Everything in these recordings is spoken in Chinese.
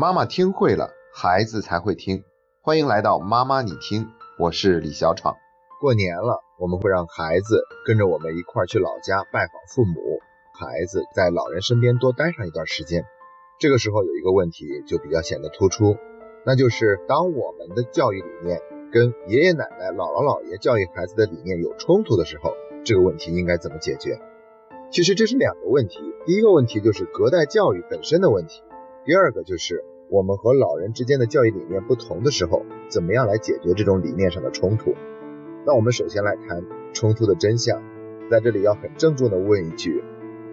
妈妈听会了，孩子才会听。欢迎来到妈妈你听，我是李小闯。过年了，我们会让孩子跟着我们一块儿去老家拜访父母，孩子在老人身边多待上一段时间。这个时候有一个问题就比较显得突出，那就是当我们的教育理念跟爷爷奶奶、姥姥姥爷教育孩子的理念有冲突的时候，这个问题应该怎么解决？其实这是两个问题，第一个问题就是隔代教育本身的问题。第二个就是我们和老人之间的教育理念不同的时候，怎么样来解决这种理念上的冲突？那我们首先来谈冲突的真相，在这里要很郑重的问一句：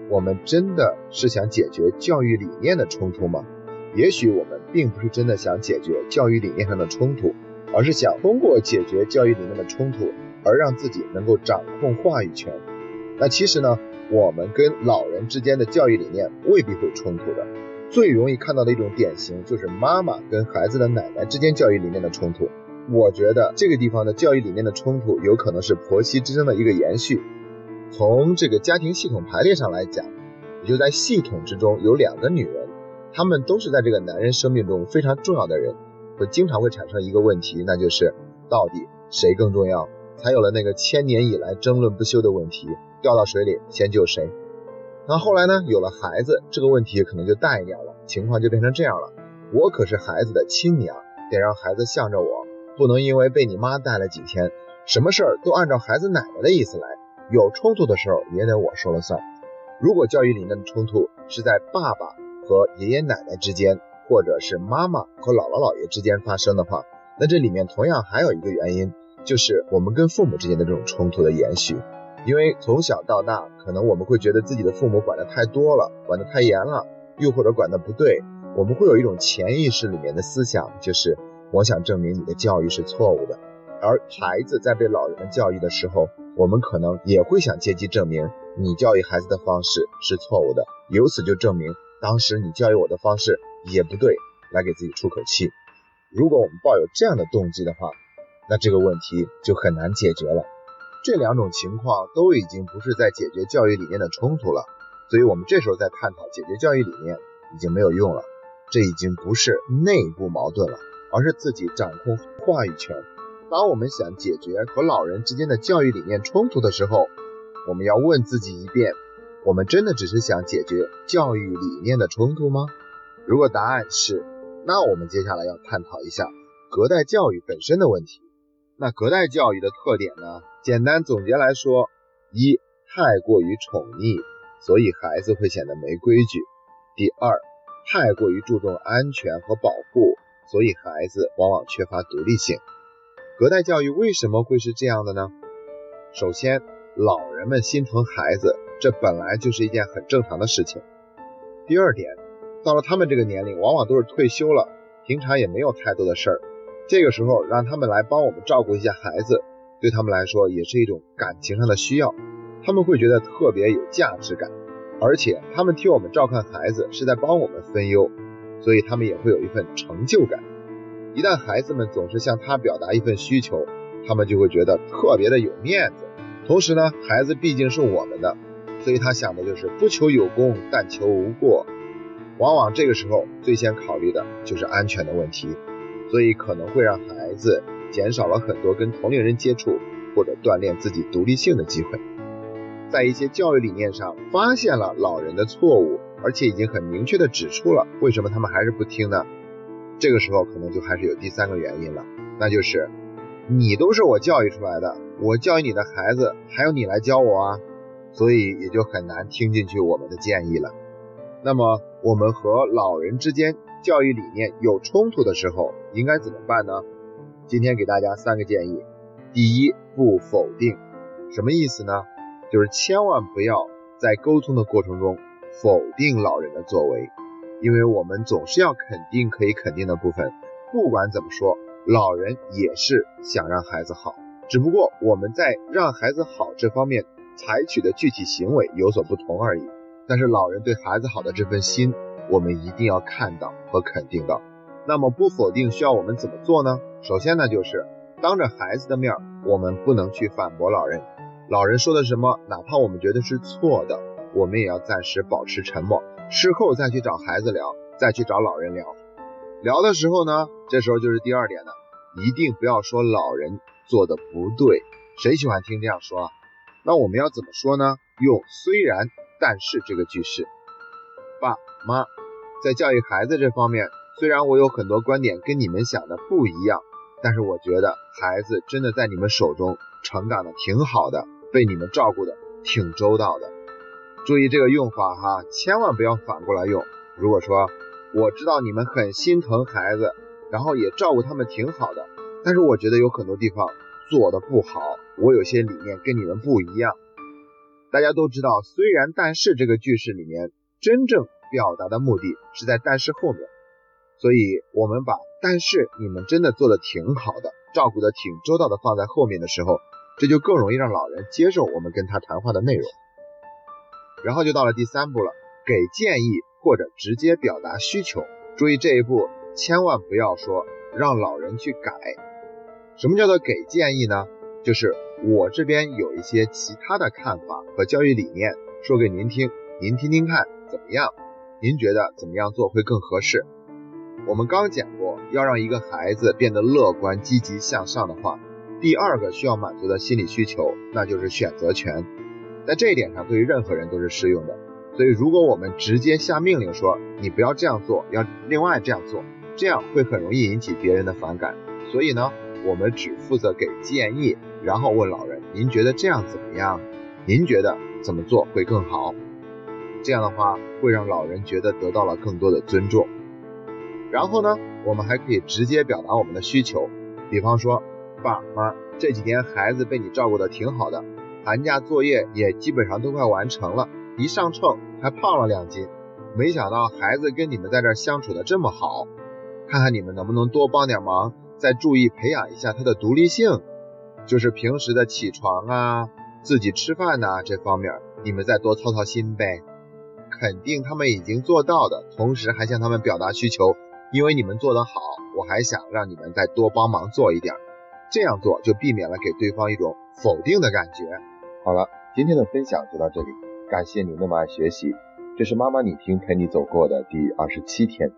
我们真的是想解决教育理念的冲突吗？也许我们并不是真的想解决教育理念上的冲突，而是想通过解决教育理念的冲突，而让自己能够掌控话语权。那其实呢，我们跟老人之间的教育理念未必会冲突的。最容易看到的一种典型就是妈妈跟孩子的奶奶之间教育理念的冲突。我觉得这个地方的教育理念的冲突有可能是婆媳之争的一个延续。从这个家庭系统排列上来讲，也就在系统之中有两个女人，她们都是在这个男人生命中非常重要的人，会经常会产生一个问题，那就是到底谁更重要？才有了那个千年以来争论不休的问题：掉到水里先救谁？那后来呢？有了孩子，这个问题可能就淡一点了，情况就变成这样了。我可是孩子的亲娘，得让孩子向着我，不能因为被你妈带了几天，什么事儿都按照孩子奶奶的意思来。有冲突的时候也得我说了算。如果教育理念的冲突是在爸爸和爷爷奶奶之间，或者是妈妈和姥姥姥爷之间发生的话，那这里面同样还有一个原因，就是我们跟父母之间的这种冲突的延续。因为从小到大，可能我们会觉得自己的父母管得太多了，管得太严了，又或者管得不对，我们会有一种潜意识里面的思想，就是我想证明你的教育是错误的。而孩子在被老人们教育的时候，我们可能也会想借机证明你教育孩子的方式是错误的，由此就证明当时你教育我的方式也不对，来给自己出口气。如果我们抱有这样的动机的话，那这个问题就很难解决了。这两种情况都已经不是在解决教育理念的冲突了，所以我们这时候在探讨解决教育理念已经没有用了。这已经不是内部矛盾了，而是自己掌控话语权。当我们想解决和老人之间的教育理念冲突的时候，我们要问自己一遍：我们真的只是想解决教育理念的冲突吗？如果答案是，那我们接下来要探讨一下隔代教育本身的问题。那隔代教育的特点呢？简单总结来说，一太过于宠溺，所以孩子会显得没规矩；第二，太过于注重安全和保护，所以孩子往往缺乏独立性。隔代教育为什么会是这样的呢？首先，老人们心疼孩子，这本来就是一件很正常的事情。第二点，到了他们这个年龄，往往都是退休了，平常也没有太多的事儿。这个时候让他们来帮我们照顾一下孩子，对他们来说也是一种感情上的需要，他们会觉得特别有价值感，而且他们替我们照看孩子是在帮我们分忧，所以他们也会有一份成就感。一旦孩子们总是向他表达一份需求，他们就会觉得特别的有面子。同时呢，孩子毕竟是我们的，所以他想的就是不求有功，但求无过。往往这个时候最先考虑的就是安全的问题。所以可能会让孩子减少了很多跟同龄人接触或者锻炼自己独立性的机会。在一些教育理念上发现了老人的错误，而且已经很明确的指出了为什么他们还是不听呢？这个时候可能就还是有第三个原因了，那就是你都是我教育出来的，我教育你的孩子还要你来教我啊，所以也就很难听进去我们的建议了。那么我们和老人之间。教育理念有冲突的时候应该怎么办呢？今天给大家三个建议。第一，不否定，什么意思呢？就是千万不要在沟通的过程中否定老人的作为，因为我们总是要肯定可以肯定的部分。不管怎么说，老人也是想让孩子好，只不过我们在让孩子好这方面采取的具体行为有所不同而已。但是老人对孩子好的这份心。我们一定要看到和肯定到。那么不否定需要我们怎么做呢？首先呢，就是当着孩子的面，我们不能去反驳老人。老人说的什么，哪怕我们觉得是错的，我们也要暂时保持沉默，事后再去找孩子聊，再去找老人聊。聊的时候呢，这时候就是第二点了，一定不要说老人做的不对，谁喜欢听这样说啊？那我们要怎么说呢？用虽然但是这个句式。爸妈在教育孩子这方面，虽然我有很多观点跟你们想的不一样，但是我觉得孩子真的在你们手中成长的挺好的，被你们照顾的挺周到的。注意这个用法哈，千万不要反过来用。如果说我知道你们很心疼孩子，然后也照顾他们挺好的，但是我觉得有很多地方做的不好，我有些理念跟你们不一样。大家都知道，虽然但是这个句式里面。真正表达的目的是在但是后面，所以我们把但是你们真的做的挺好的，照顾的挺周到的放在后面的时候，这就更容易让老人接受我们跟他谈话的内容。然后就到了第三步了，给建议或者直接表达需求。注意这一步千万不要说让老人去改。什么叫做给建议呢？就是我这边有一些其他的看法和教育理念，说给您听，您听听看。怎么样？您觉得怎么样做会更合适？我们刚讲过，要让一个孩子变得乐观、积极向上的话，第二个需要满足的心理需求，那就是选择权。在这一点上，对于任何人都是适用的。所以，如果我们直接下命令说你不要这样做，要另外这样做，这样会很容易引起别人的反感。所以呢，我们只负责给建议，然后问老人：您觉得这样怎么样？您觉得怎么做会更好？这样的话会让老人觉得得到了更多的尊重。然后呢，我们还可以直接表达我们的需求，比方说，爸妈这几天孩子被你照顾的挺好的，寒假作业也基本上都快完成了，一上秤还胖了两斤，没想到孩子跟你们在这相处的这么好，看看你们能不能多帮点忙，再注意培养一下他的独立性，就是平时的起床啊、自己吃饭呐这方面，你们再多操操心呗。肯定他们已经做到的，同时还向他们表达需求，因为你们做得好，我还想让你们再多帮忙做一点，这样做就避免了给对方一种否定的感觉。好了，今天的分享就到这里，感谢你那么爱学习，这是妈妈你听陪你走过的第二十七天。